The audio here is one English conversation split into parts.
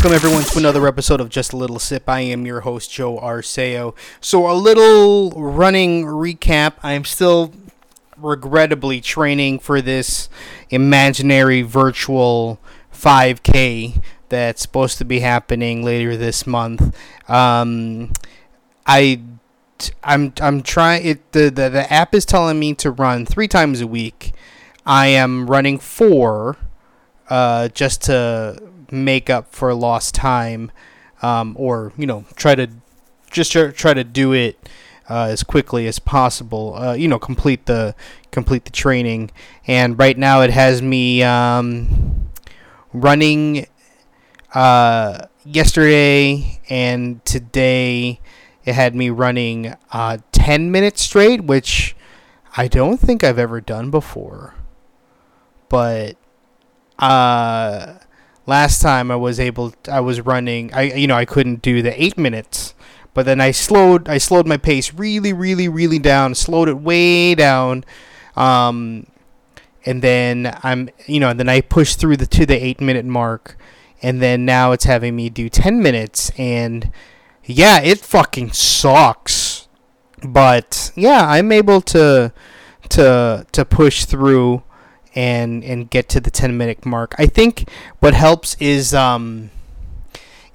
Welcome everyone to another episode of Just a Little Sip. I am your host Joe Arceo. So a little running recap. I'm still regrettably training for this imaginary virtual 5K that's supposed to be happening later this month. Um, I I'm I'm trying it the, the the app is telling me to run 3 times a week. I am running 4 uh, just to make up for lost time um, or you know try to just try to do it uh, as quickly as possible. Uh, you know, complete the complete the training. And right now, it has me um, running uh, yesterday and today. It had me running uh, ten minutes straight, which I don't think I've ever done before. But uh, last time I was able, to, I was running. I you know I couldn't do the eight minutes but then I slowed I slowed my pace really really really down, slowed it way down. Um, and then I'm you know, then I pushed through the to the 8 minute mark and then now it's having me do 10 minutes and yeah, it fucking sucks. But yeah, I'm able to to to push through and and get to the 10 minute mark. I think what helps is um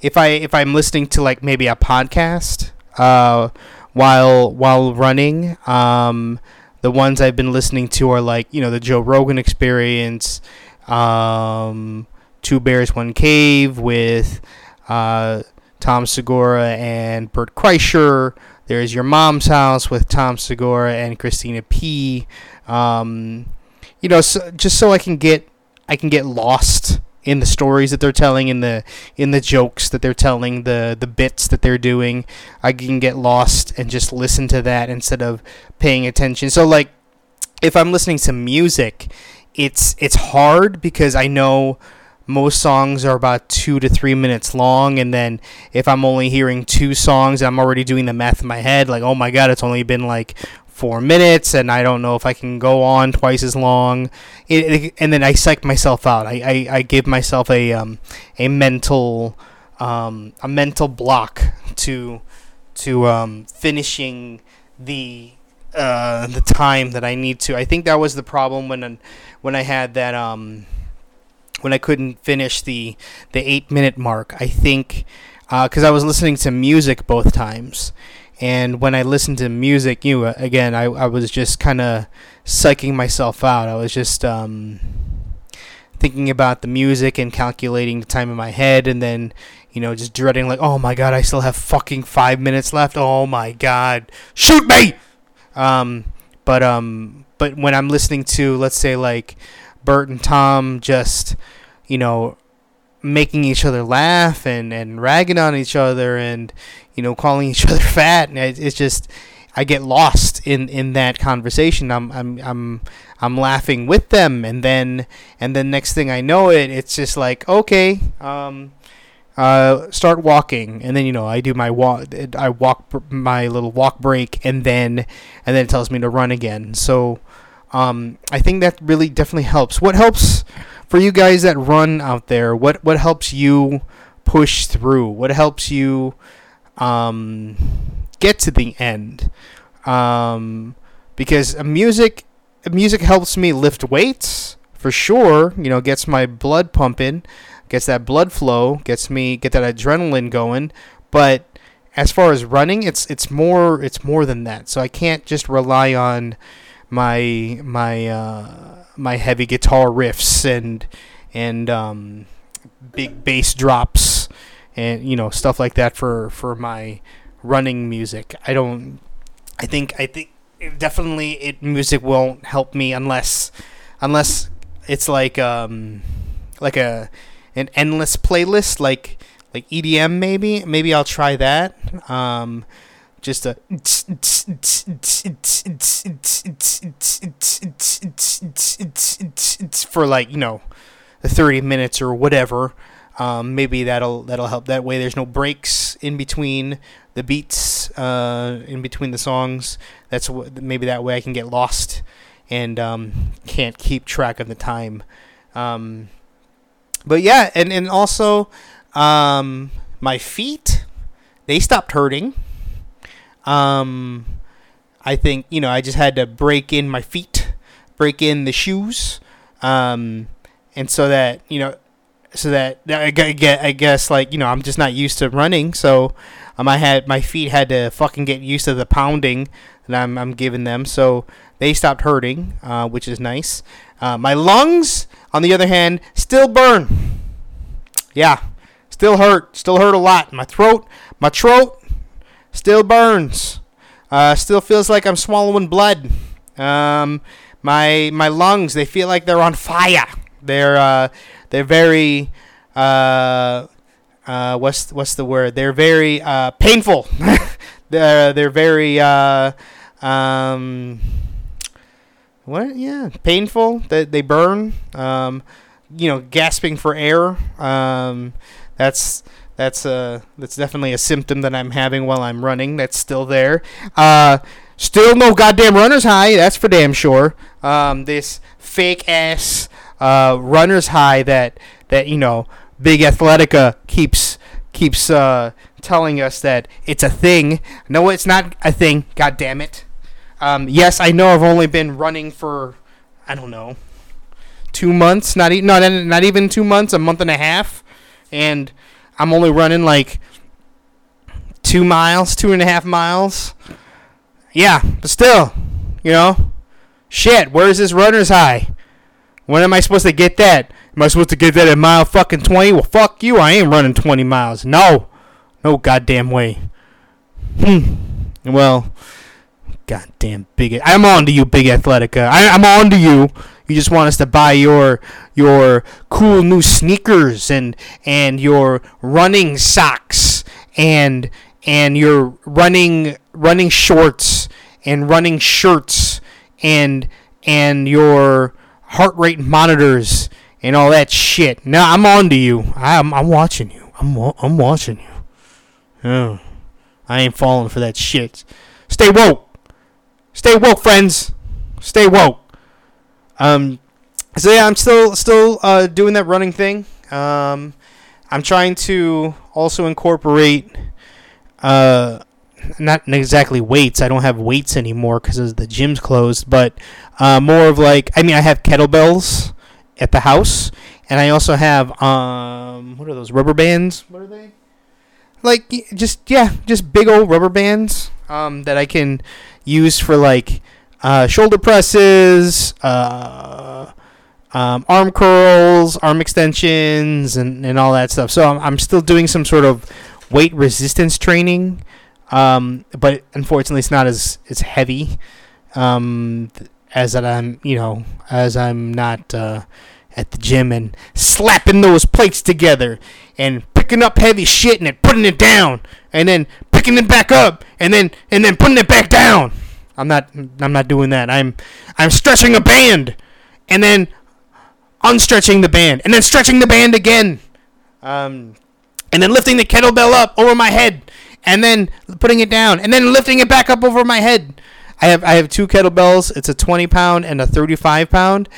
if I if I'm listening to like maybe a podcast uh, while while running, um, the ones I've been listening to are like you know the Joe Rogan Experience, um, Two Bears One Cave with uh, Tom Segura and Bert Kreischer. There's Your Mom's House with Tom Segura and Christina P. Um, you know, so, just so I can get I can get lost in the stories that they're telling, in the in the jokes that they're telling, the the bits that they're doing. I can get lost and just listen to that instead of paying attention. So like if I'm listening to music, it's it's hard because I know most songs are about two to three minutes long and then if i'm only hearing two songs i'm already doing the math in my head like oh my god it's only been like four minutes, and I don't know if I can go on twice as long. It, it, and then I psych myself out. I, I, I give myself a um, a mental um, a mental block to to um, finishing the uh, the time that I need to. I think that was the problem when when I had that um, when I couldn't finish the the eight minute mark. I think because uh, I was listening to music both times and when I listened to music, you know, again, I, I was just kind of psyching myself out. I was just um, thinking about the music and calculating the time in my head, and then you know, just dreading like, oh my god, I still have fucking five minutes left. Oh my god, shoot me! Um, but um, but when I'm listening to, let's say, like Bert and Tom, just you know, making each other laugh and, and ragging on each other and you know calling each other fat and it's just I get lost in, in that conversation. I'm, I'm I'm I'm laughing with them and then and then next thing I know it it's just like okay um uh, start walking. And then you know I do my walk I walk my little walk break and then and then it tells me to run again. So um, I think that really definitely helps. What helps for you guys that run out there, what what helps you push through? What helps you um, get to the end? Um, because music music helps me lift weights for sure. You know, gets my blood pumping, gets that blood flow, gets me get that adrenaline going. But as far as running, it's it's more it's more than that. So I can't just rely on my my uh, my heavy guitar riffs and and um, big bass drops and you know stuff like that for for my running music. I don't. I think I think definitely it music won't help me unless unless it's like um like a an endless playlist like like EDM maybe maybe I'll try that um just a for like you know 30 minutes or whatever um, maybe that'll that'll help that way. There's no breaks in between the beats uh, in between the songs. That's maybe that way I can get lost and um, can't keep track of the time. Um, but yeah and and also Um, my feet, they stopped hurting. Um, I think you know I just had to break in my feet, break in the shoes, um, and so that you know, so that I get I guess like you know I'm just not used to running, so um, I had my feet had to fucking get used to the pounding that I'm I'm giving them, so they stopped hurting, uh, which is nice. Uh, my lungs, on the other hand, still burn. Yeah, still hurt, still hurt a lot. My throat, my throat, still burns. Uh, still feels like I'm swallowing blood. Um, my my lungs, they feel like they're on fire. They're uh, they're very uh, uh, what's what's the word? They're very uh, painful. they're they're very uh, um, what? Yeah, painful. They they burn. Um, you know, gasping for air. Um, that's that's uh that's definitely a symptom that I'm having while I'm running. That's still there. Uh, still no goddamn runner's high. That's for damn sure. Um, this fake ass uh runner's high that that you know Big Athletica keeps keeps uh telling us that it's a thing. No, it's not a thing. God damn it. Um, yes, I know I've only been running for I don't know two months. Not even not not even two months. A month and a half, and I'm only running like two miles, two and a half miles. Yeah, but still, you know, shit. Where's this runner's high? When am I supposed to get that? Am I supposed to get that at mile fucking 20? Well, fuck you. I ain't running 20 miles. No. No goddamn way. Hmm. Well, goddamn big. I'm on to you, Big Athletica. I, I'm on to you. You just want us to buy your your cool new sneakers and and your running socks and and your running running shorts and running shirts and and your heart rate monitors and all that shit. Now I'm on to you. I'm I'm watching you. I'm I'm watching you. Oh, I ain't falling for that shit. Stay woke. Stay woke, friends. Stay woke. Um, so yeah, I'm still still uh, doing that running thing. Um, I'm trying to also incorporate uh, not exactly weights. I don't have weights anymore because the gym's closed. But uh, more of like, I mean, I have kettlebells at the house, and I also have um, what are those rubber bands? What are they? Like just yeah, just big old rubber bands um, that I can use for like uh, shoulder presses, uh, um, arm curls, arm extensions, and, and all that stuff. So I'm, I'm still doing some sort of weight resistance training, um, but unfortunately, it's not as as heavy um, as that I'm you know as I'm not uh, at the gym and slapping those plates together and picking up heavy shit and then putting it down and then picking it back up and then and then putting it back down. I'm not I'm not doing that. I'm I'm stretching a band and then unstretching the band and then stretching the band again. Um, and then lifting the kettlebell up over my head and then putting it down and then lifting it back up over my head. I have I have two kettlebells. It's a 20 pound and a 35 pound.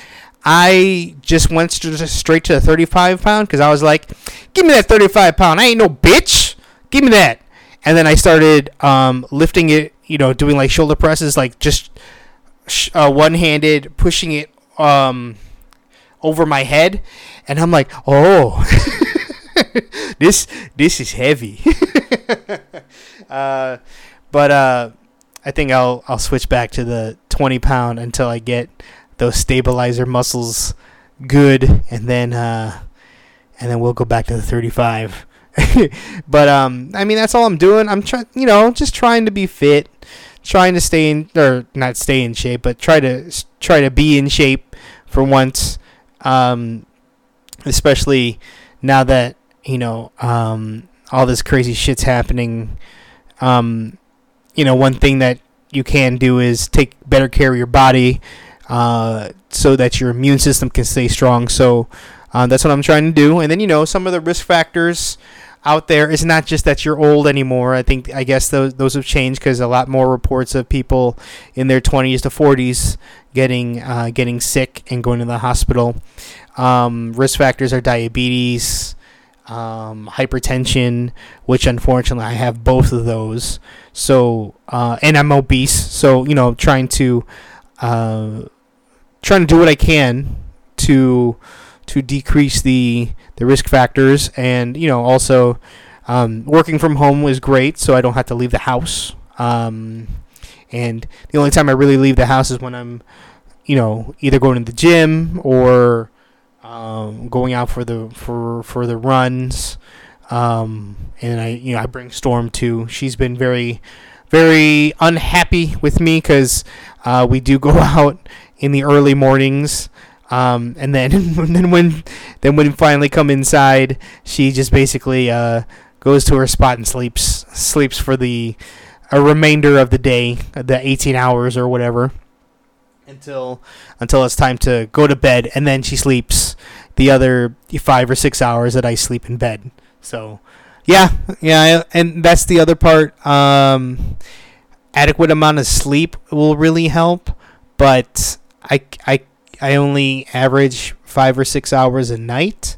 I just went straight to the 35 pound because I was like, "Give me that 35 pound. I ain't no bitch. Give me that." And then I started um, lifting it you know, doing like shoulder presses, like just uh, one handed, pushing it um, over my head, and I'm like, oh, this this is heavy. uh, but uh, I think I'll I'll switch back to the 20 pound until I get those stabilizer muscles good, and then uh, and then we'll go back to the 35. but um, I mean that's all I'm doing. I'm trying, you know, just trying to be fit trying to stay in or not stay in shape, but try to try to be in shape for once. Um, especially now that you know um, all this crazy shit's happening. Um, you know, one thing that you can do is take better care of your body uh, so that your immune system can stay strong. So uh, that's what I'm trying to do. And then you know some of the risk factors out there is not just that you're old anymore. I think I guess those those have changed because a lot more reports of people in their 20s to 40s getting uh, getting sick and going to the hospital. Um, risk factors are diabetes, um, hypertension, which unfortunately I have both of those. So uh, and I'm obese, so you know trying to uh, trying to do what I can to to decrease the the risk factors, and you know also um, working from home was great, so I don't have to leave the house. Um, and the only time I really leave the house is when I'm, you know, either going to the gym or um, going out for the for for the runs. Um, and I, you know, I bring Storm too. She's been very, very unhappy with me because uh, we do go out in the early mornings. Um, and then, and then when, then when we finally come inside, she just basically uh, goes to her spot and sleeps, sleeps for the a remainder of the day, the 18 hours or whatever, until until it's time to go to bed, and then she sleeps the other five or six hours that I sleep in bed. So, yeah, yeah, and that's the other part. Um, adequate amount of sleep will really help, but I, I, I only average five or six hours a night.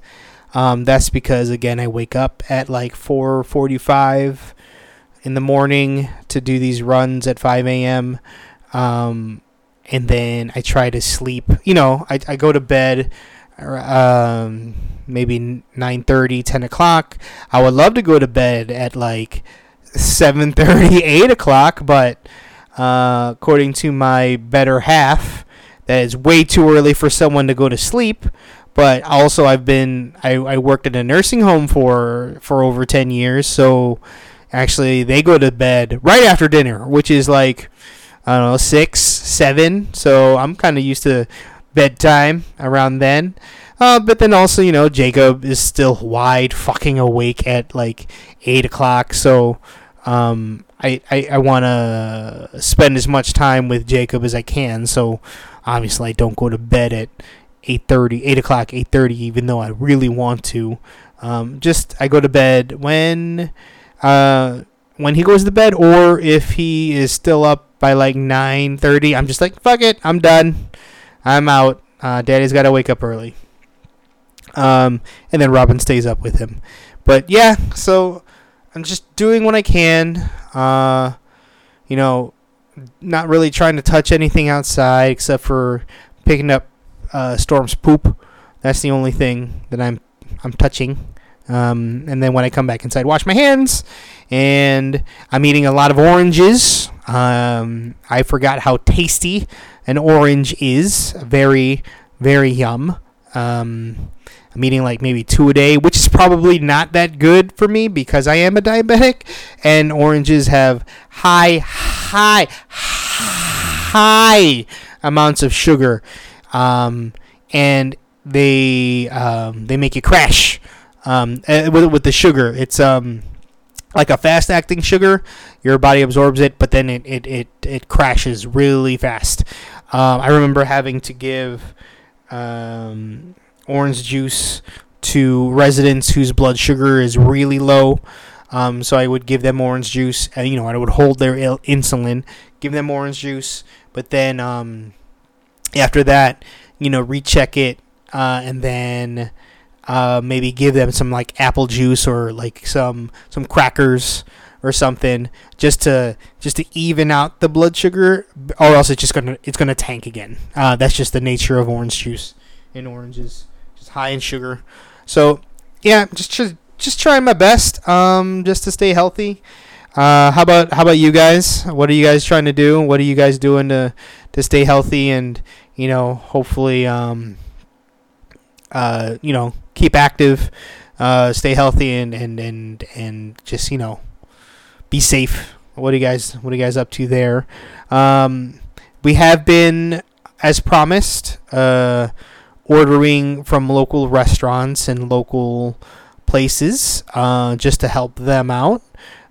Um, that's because again I wake up at like 4:45 in the morning to do these runs at 5 a.m. Um, and then I try to sleep. You know, I, I go to bed um, maybe 9.30, 10 o'clock. I would love to go to bed at like 7.30, 8 o'clock, but uh, according to my better half, that is way too early for someone to go to sleep. But also, I've been I, I worked in a nursing home for for over 10 years, so Actually, they go to bed right after dinner, which is like I don't know six, seven. So I'm kind of used to bedtime around then. Uh, but then also, you know, Jacob is still wide fucking awake at like eight o'clock. So um, I I, I want to spend as much time with Jacob as I can. So obviously, I don't go to bed at 8:30, 8 o'clock, 8:30, even though I really want to. Um, just I go to bed when uh, when he goes to bed, or if he is still up by like nine thirty, I'm just like, fuck it, I'm done, I'm out. Uh, Daddy's got to wake up early. Um, and then Robin stays up with him. But yeah, so I'm just doing what I can. Uh, you know, not really trying to touch anything outside except for picking up uh, Storm's poop. That's the only thing that I'm I'm touching. Um, and then when I come back inside, wash my hands. And I'm eating a lot of oranges. Um, I forgot how tasty an orange is. Very, very yum. Um, I'm eating like maybe two a day, which is probably not that good for me because I am a diabetic. And oranges have high, high, high amounts of sugar. Um, and they um, they make you crash um, eh, with with the sugar. It's um like a fast acting sugar. Your body absorbs it, but then it it it, it crashes really fast. Um, I remember having to give um, orange juice to residents whose blood sugar is really low. Um, so I would give them orange juice, and you know I would hold their il- insulin, give them orange juice, but then um, after that, you know, recheck it, uh, and then uh, maybe give them some like apple juice or like some some crackers or something just to just to even out the blood sugar or else it's just gonna it's gonna tank again. Uh, that's just the nature of orange juice and oranges just high in sugar. So yeah just just, just trying my best um just to stay healthy. Uh, how about how about you guys? What are you guys trying to do? What are you guys doing to to stay healthy and you know hopefully um uh you know keep active, uh, stay healthy, and, and and and just you know be safe. What are you guys What are you guys up to there? Um, we have been, as promised, uh, ordering from local restaurants and local places uh, just to help them out.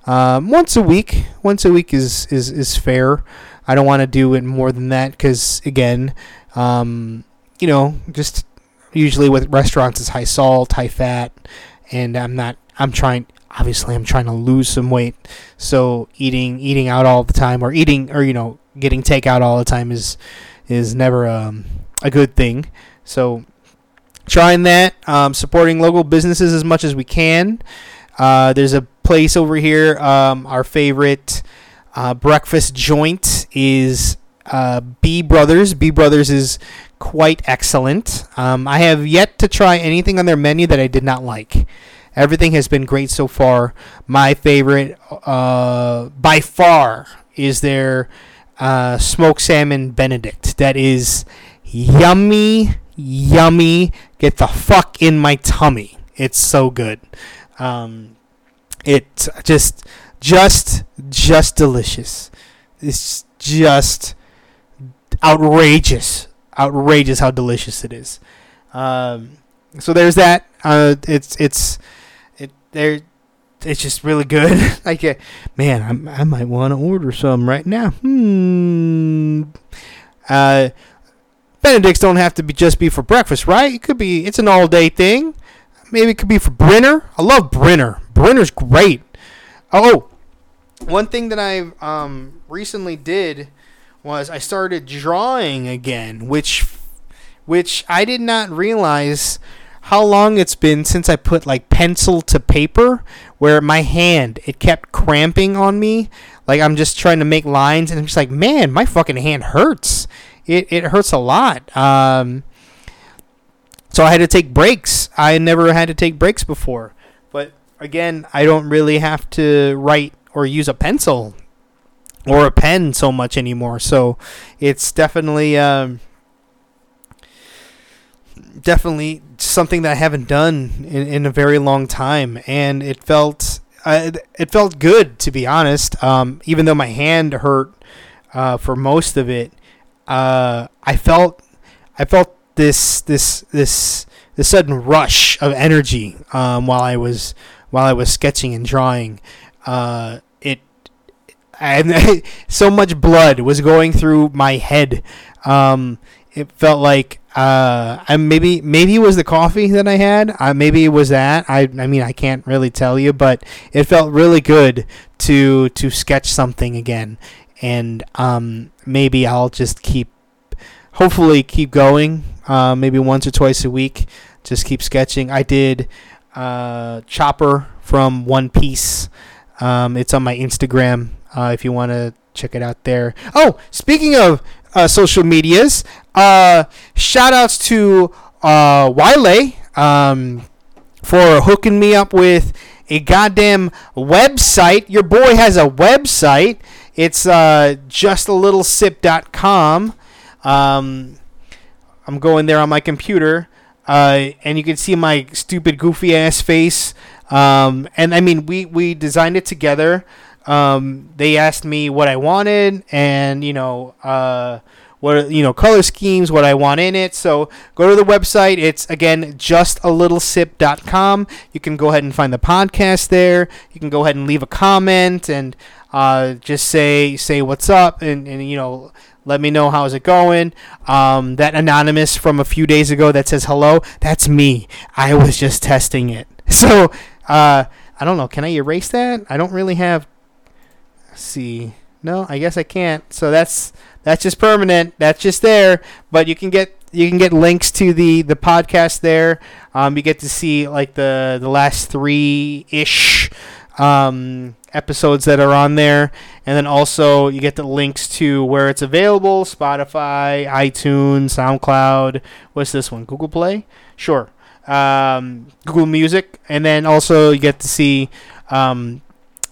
Um, once a week, once a week is is is fair. I don't want to do it more than that because again, um, you know, just usually with restaurants is high salt, high fat, and I'm not. I'm trying. Obviously, I'm trying to lose some weight, so eating eating out all the time or eating or you know getting takeout all the time is is never um, a good thing. So trying that, um, supporting local businesses as much as we can. Uh, there's a place over here. Um, our favorite uh, breakfast joint is uh, B Brothers. B Brothers is quite excellent. Um, I have yet to try anything on their menu that I did not like. Everything has been great so far. My favorite, uh, by far, is their uh, smoked salmon Benedict. That is yummy, yummy. Get the fuck in my tummy. It's so good. Um, just, just, just delicious. It's just outrageous, outrageous how delicious it is. Um, so there's that. Uh, it's it's it there. It's just really good. like, uh, man, I, I might want to order some right now. Hmm. Uh, Benedicts don't have to be just be for breakfast, right? It could be. It's an all day thing. Maybe it could be for Brinner. I love Brinner. Brinner's great. Oh, one thing that I um recently did was I started drawing again, which which I did not realize how long it's been since I put like pencil to paper where my hand it kept cramping on me. Like I'm just trying to make lines and I'm just like man my fucking hand hurts. It, it hurts a lot. Um, so I had to take breaks. I never had to take breaks before. But again I don't really have to write or use a pencil or a pen so much anymore. So it's definitely um, definitely something that I haven't done in, in a very long time, and it felt uh, it felt good to be honest. Um, even though my hand hurt uh, for most of it, uh, I felt I felt this this this this sudden rush of energy um, while I was while I was sketching and drawing. Uh, and so much blood was going through my head. Um, it felt like uh, I maybe maybe it was the coffee that I had. Uh, maybe it was that. I I mean I can't really tell you, but it felt really good to to sketch something again, and um, maybe I'll just keep, hopefully keep going. Uh, maybe once or twice a week, just keep sketching. I did uh, Chopper from One Piece. Um, it's on my Instagram uh, if you want to check it out there. Oh, speaking of uh, social medias, uh, shout outs to uh, Wylah um, for hooking me up with a goddamn website. Your boy has a website. It's uh, justalittlesip.com. Um, I'm going there on my computer, uh, and you can see my stupid, goofy ass face. Um, and I mean, we, we designed it together. Um, they asked me what I wanted, and you know, uh, what you know, color schemes, what I want in it. So go to the website. It's again justalittlesip.com. You can go ahead and find the podcast there. You can go ahead and leave a comment and uh, just say say what's up, and, and you know let me know how's it going. Um, that anonymous from a few days ago that says hello, that's me. I was just testing it. So uh, I don't know. Can I erase that? I don't really have see. No, I guess I can't. So that's that's just permanent. That's just there. But you can get you can get links to the the podcast there. Um, you get to see like the the last three ish um, episodes that are on there, and then also you get the links to where it's available: Spotify, iTunes, SoundCloud. What's this one? Google Play. Sure. Um, Google Music, and then also you get to see um,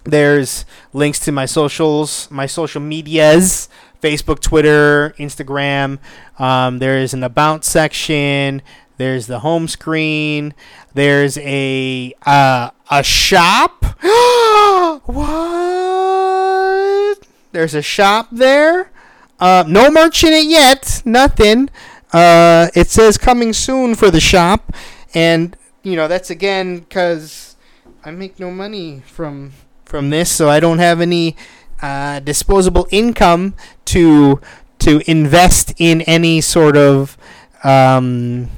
there's links to my socials, my social medias, Facebook, Twitter, Instagram. Um, there's an about section. There's the home screen. There's a uh, a shop. what? There's a shop there. Uh, no merch in it yet. Nothing. Uh, it says coming soon for the shop, and you know that's again because I make no money from from this, so I don't have any uh, disposable income to to invest in any sort of um,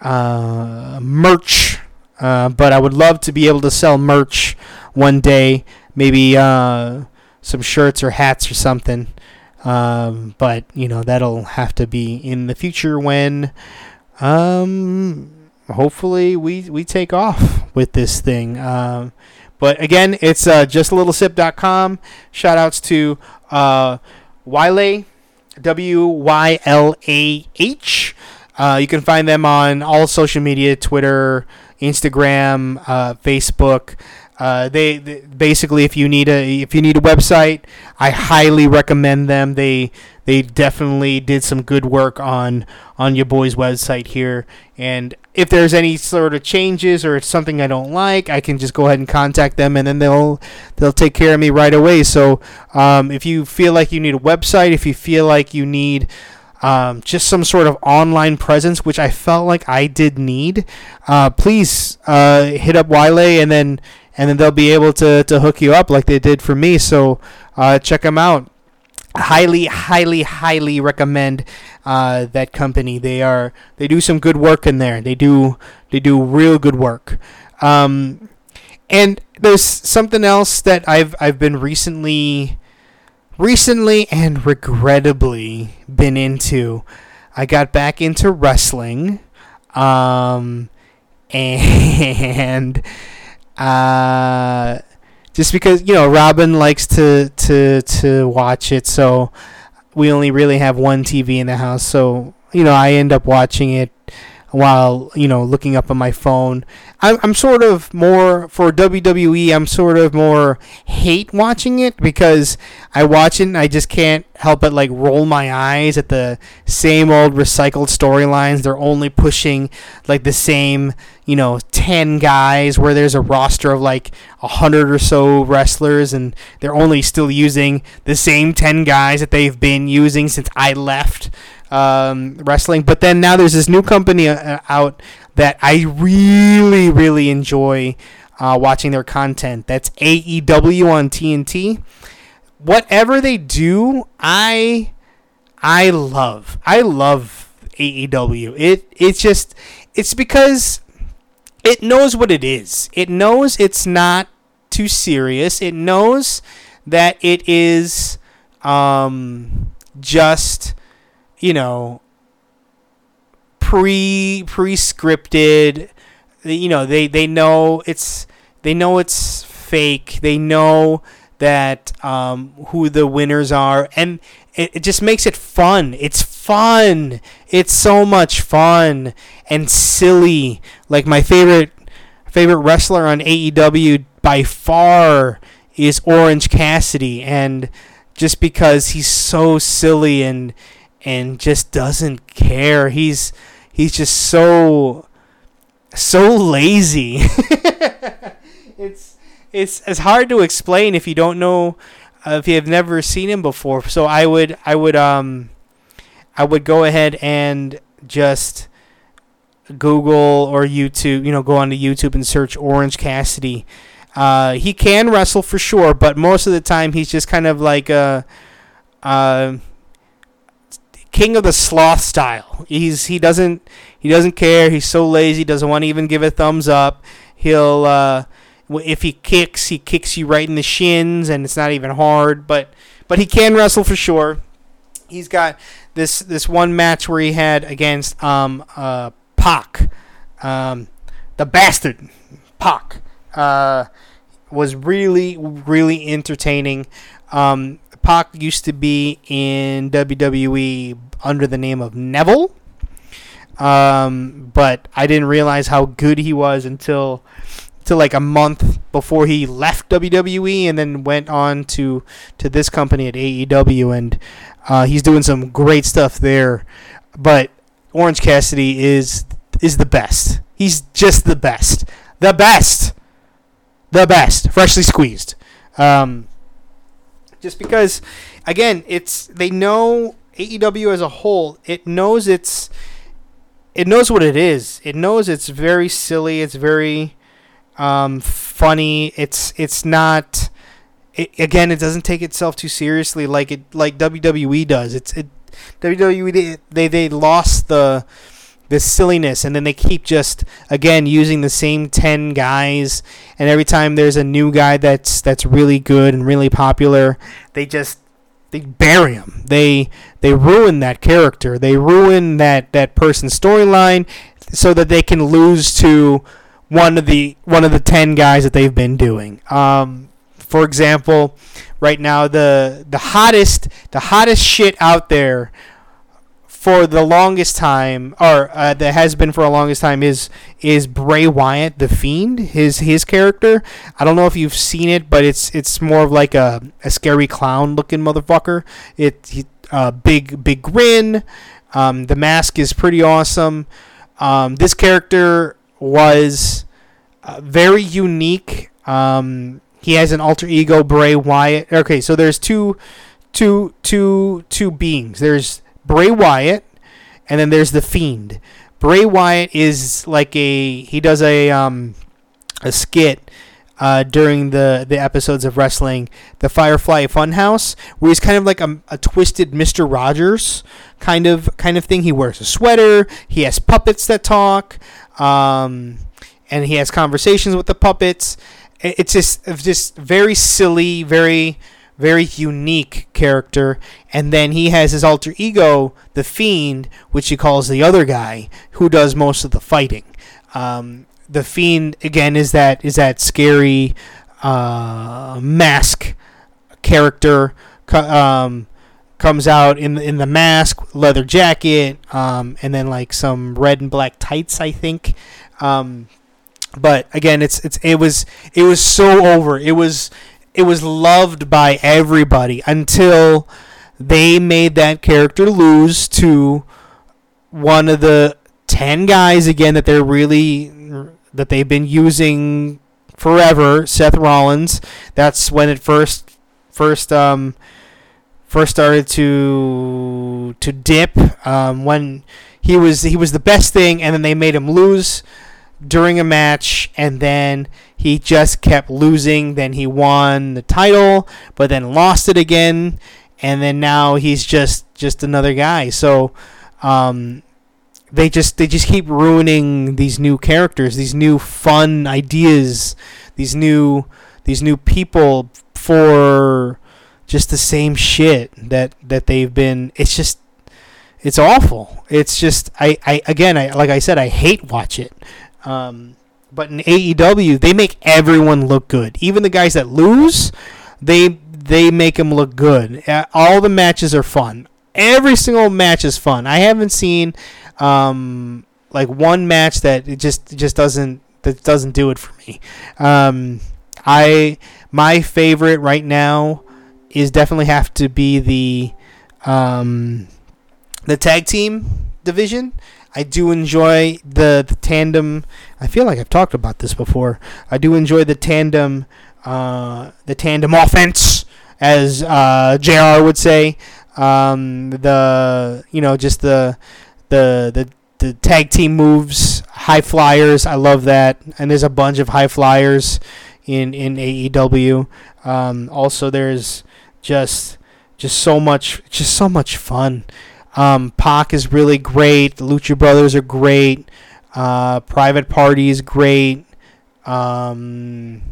uh, merch. Uh, but I would love to be able to sell merch one day, maybe uh, some shirts or hats or something. Um, but you know that'll have to be in the future when um, hopefully we we take off with this thing. But again, it's uh, justlittlesip.com. Shout outs to uh, Wylah, W Y L A H. Uh, you can find them on all social media Twitter, Instagram, uh, Facebook. Uh, they, they, basically, if you need a if you need a website, I highly recommend them. They they definitely did some good work on on your boy's website here. And if there's any sort of changes or it's something I don't like, I can just go ahead and contact them, and then they'll they'll take care of me right away. So um, if you feel like you need a website, if you feel like you need um, just some sort of online presence, which I felt like I did need, uh, please uh, hit up Wylah and then and then they'll be able to, to hook you up like they did for me. So uh, check them out. Highly, highly, highly recommend uh, that company. They are they do some good work in there. They do they do real good work. Um, and there's something else that I've I've been recently recently and regrettably been into. I got back into wrestling. Um, and uh, just because you know Robin likes to to to watch it, so we only really have one TV in the house. So you know I end up watching it while you know looking up on my phone. I'm I'm sort of more for WWE. I'm sort of more hate watching it because I watch it and I just can't help but like roll my eyes at the same old recycled storylines. They're only pushing like the same you know 10 guys where there's a roster of like a hundred or so wrestlers and they're only still using the same 10 guys that they've been using since I left um, wrestling. But then now there's this new company uh, out that I really, really enjoy uh, watching their content. That's AEW on TNT. Whatever they do, I I love. I love AEW. It it's just it's because it knows what it is. It knows it's not too serious. It knows that it is um, just you know, pre pre scripted. You know, they they know it's they know it's fake. They know that um, who the winners are, and it, it just makes it fun. It's fun. It's so much fun and silly. Like my favorite favorite wrestler on AEW by far is Orange Cassidy, and just because he's so silly and and just doesn't care. He's he's just so so lazy. it's it's it's hard to explain if you don't know uh, if you have never seen him before. So I would I would um I would go ahead and just Google or YouTube, you know, go onto YouTube and search Orange Cassidy. Uh, he can wrestle for sure, but most of the time he's just kind of like a, uh, king of the sloth style. He's he doesn't he doesn't care. He's so lazy. Doesn't want to even give a thumbs up. He'll uh, if he kicks, he kicks you right in the shins, and it's not even hard. But but he can wrestle for sure. He's got this this one match where he had against um uh Pac, um the bastard Pac. Uh, was really really entertaining. Um, Pac used to be in WWE under the name of Neville. Um, but I didn't realize how good he was until until like a month before he left WWE and then went on to to this company at AEW and uh, he's doing some great stuff there. But Orange Cassidy is is the best. He's just the best. The best. The best. Freshly squeezed. Um, just because again it's they know AEW as a whole it knows it's it knows what it is. It knows it's very silly it's very um, funny it's it's not it, again it doesn't take itself too seriously like it like WWE does. It's it WWE they they lost the this silliness and then they keep just again using the same 10 guys and every time there's a new guy that's that's really good and really popular they just they bury him. They they ruin that character. They ruin that that person's storyline so that they can lose to one of the one of the ten guys that they've been doing. Um, for example, right now the the hottest the hottest shit out there for the longest time, or uh, that has been for a longest time, is is Bray Wyatt, the Fiend, his his character. I don't know if you've seen it, but it's it's more of like a, a scary clown looking motherfucker. It he, uh, big big grin. Um, the mask is pretty awesome. Um, this character was uh, very unique. Um, he has an alter ego, Bray Wyatt. Okay, so there's two, two, two, two beings. There's Bray Wyatt, and then there's the Fiend. Bray Wyatt is like a he does a um a skit uh, during the the episodes of wrestling, the Firefly Funhouse, where he's kind of like a, a twisted Mister Rogers kind of kind of thing. He wears a sweater. He has puppets that talk, um, and he has conversations with the puppets. It's just just very silly, very very unique character. And then he has his alter ego, the Fiend, which he calls the other guy, who does most of the fighting. Um, the Fiend again is that is that scary uh, mask character. Um, comes out in in the mask, leather jacket, um, and then like some red and black tights, I think. Um, but again, it's it's it was it was so over. It was it was loved by everybody until they made that character lose to one of the 10 guys again that they're really that they've been using forever Seth Rollins. That's when it first first um first started to to dip um, when he was he was the best thing and then they made him lose during a match and then he just kept losing. Then he won the title but then lost it again and then now he's just just another guy. So um, they just they just keep ruining these new characters these new fun ideas these new these new people for just the same shit that that they've been. It's just it's awful. It's just i i again i like i said i hate watch it um, but in AEW, they make everyone look good. Even the guys that lose, they they make them look good. All the matches are fun. Every single match is fun. I haven't seen um, like one match that it just just doesn't that doesn't do it for me. Um, I my favorite right now is definitely have to be the um, the tag team division. I do enjoy the, the tandem. I feel like I've talked about this before. I do enjoy the tandem, uh, the tandem offense, as uh, Jr. would say. Um, the you know just the the the the tag team moves, high flyers. I love that, and there's a bunch of high flyers in in AEW. Um, also, there's just just so much, just so much fun. Um, Pac is really great. The Lucha Brothers are great. Uh, Private Party is great. Um,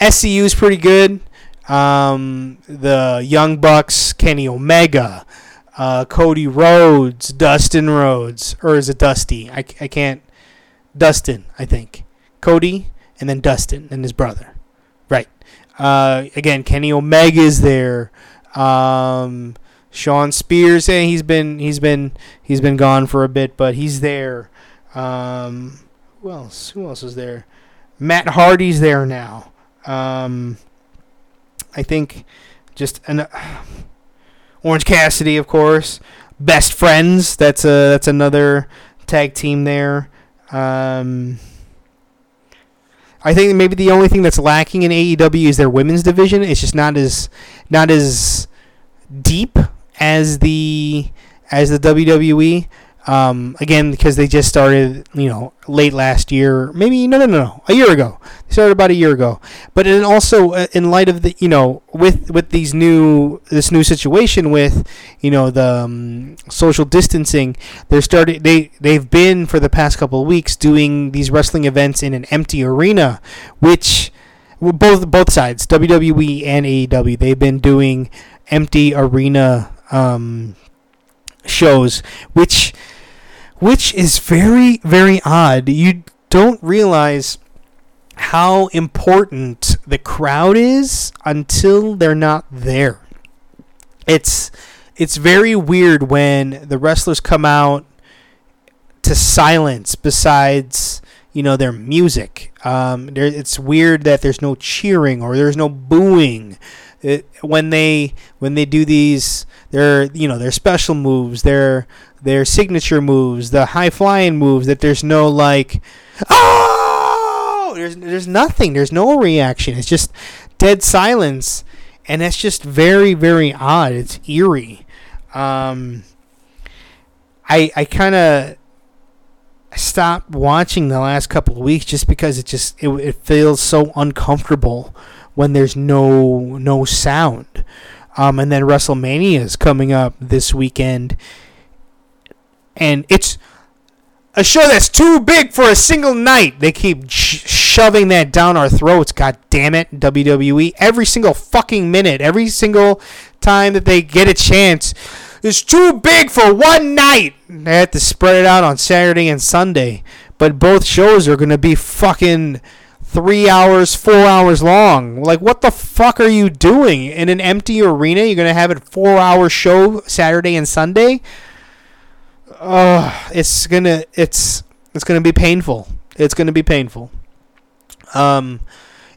SCU is pretty good. Um, the Young Bucks, Kenny Omega, uh, Cody Rhodes, Dustin Rhodes, or is it Dusty? I, I can't. Dustin, I think. Cody, and then Dustin and his brother. Right. Uh, again, Kenny Omega is there. Um, Shawn Spears, eh, he's been he's been he's been gone for a bit, but he's there. Um, who else? Who else is there? Matt Hardy's there now. Um, I think just an uh, Orange Cassidy, of course. Best friends. That's a that's another tag team there. Um, I think maybe the only thing that's lacking in AEW is their women's division. It's just not as not as deep as the as the WWE. Um, again, because they just started, you know, late last year, maybe no, no, no, no, a year ago. They started about a year ago. But then also, uh, in light of the, you know, with with these new this new situation with, you know, the um, social distancing, they're started. They they've been for the past couple of weeks doing these wrestling events in an empty arena, which both both sides, WWE and AEW, they've been doing empty arena um, shows, which which is very very odd. You don't realize how important the crowd is until they're not there. It's it's very weird when the wrestlers come out to silence besides you know their music. Um, it's weird that there's no cheering or there's no booing. It, when they when they do these their you know their special moves, their their signature moves, the high flying moves, that there's no like oh there's there's nothing, there's no reaction. It's just dead silence, and that's just very very odd. It's eerie. Um, I I kind of stopped watching the last couple of weeks just because it just it, it feels so uncomfortable when there's no no sound. Um, and then WrestleMania is coming up this weekend, and it's a show that's too big for a single night. They keep sh- shoving that down our throats. God damn it, WWE! Every single fucking minute, every single time that they get a chance, is too big for one night. They have to spread it out on Saturday and Sunday, but both shows are gonna be fucking three hours, four hours long. Like, what the fuck are you doing in an empty arena? You're gonna have a four-hour show Saturday and Sunday. Uh, it's gonna it's it's gonna be painful. It's gonna be painful. Um,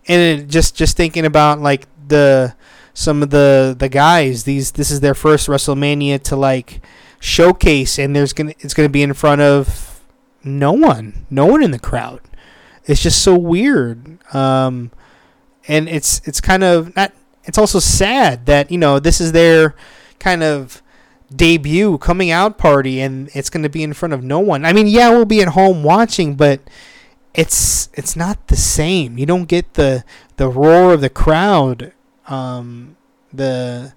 and just just thinking about like the some of the the guys. These this is their first WrestleMania to like showcase, and there's gonna it's gonna be in front of no one, no one in the crowd it's just so weird. Um, and it's it's kind of not. It's also sad that you know this is their kind of debut coming out party, and it's going to be in front of no one. I mean, yeah, we'll be at home watching, but it's it's not the same. You don't get the the roar of the crowd. Um, the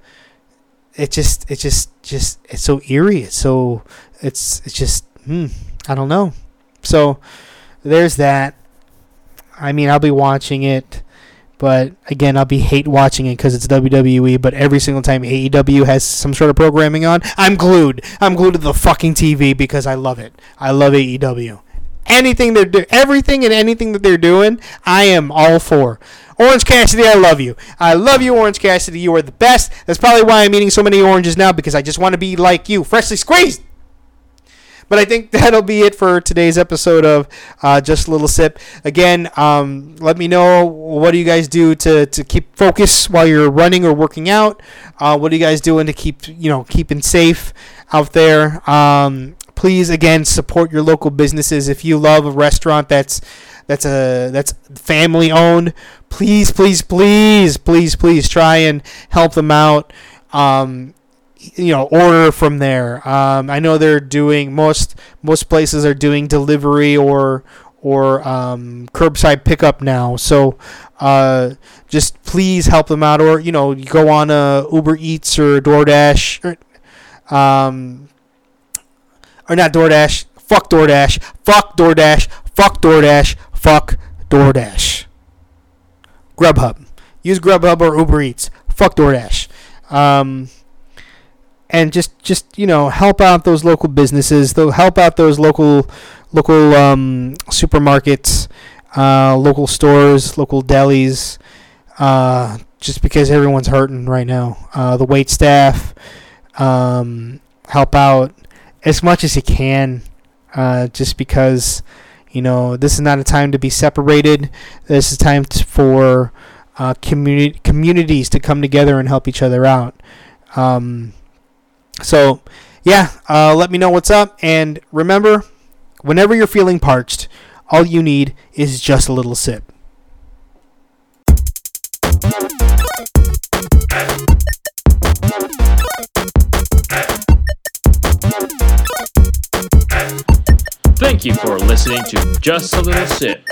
it just it just just it's so eerie. It's so it's it's just hmm, I don't know. So there's that. I mean, I'll be watching it, but again, I'll be hate watching it because it's WWE. But every single time AEW has some sort of programming on, I'm glued. I'm glued to the fucking TV because I love it. I love AEW. Anything they're doing, everything and anything that they're doing, I am all for. Orange Cassidy, I love you. I love you, Orange Cassidy. You are the best. That's probably why I'm eating so many oranges now because I just want to be like you, freshly squeezed. But I think that'll be it for today's episode of uh, Just a Little Sip. Again, um, let me know what do you guys do to, to keep focus while you're running or working out. Uh, what are you guys doing to keep you know keeping safe out there? Um, please again support your local businesses. If you love a restaurant that's that's a that's family owned, please, please, please, please, please try and help them out. Um, you know order from there. Um, I know they're doing most most places are doing delivery or or um, curbside pickup now. So uh, just please help them out, or you know, you go on a Uber Eats or DoorDash, or, um, or not DoorDash. Fuck DoorDash. Fuck DoorDash. Fuck DoorDash. Fuck DoorDash. Grubhub. Use Grubhub or Uber Eats. Fuck DoorDash. Um, and just just you know help out those local businesses. They'll help out those local local um, supermarkets, uh, local stores, local delis. Uh, just because everyone's hurting right now. Uh, the wait staff um, help out as much as you can. Uh, just because you know this is not a time to be separated. This is time for uh, community communities to come together and help each other out. Um, so, yeah, uh, let me know what's up. And remember, whenever you're feeling parched, all you need is just a little sip. Thank you for listening to Just a Little Sip.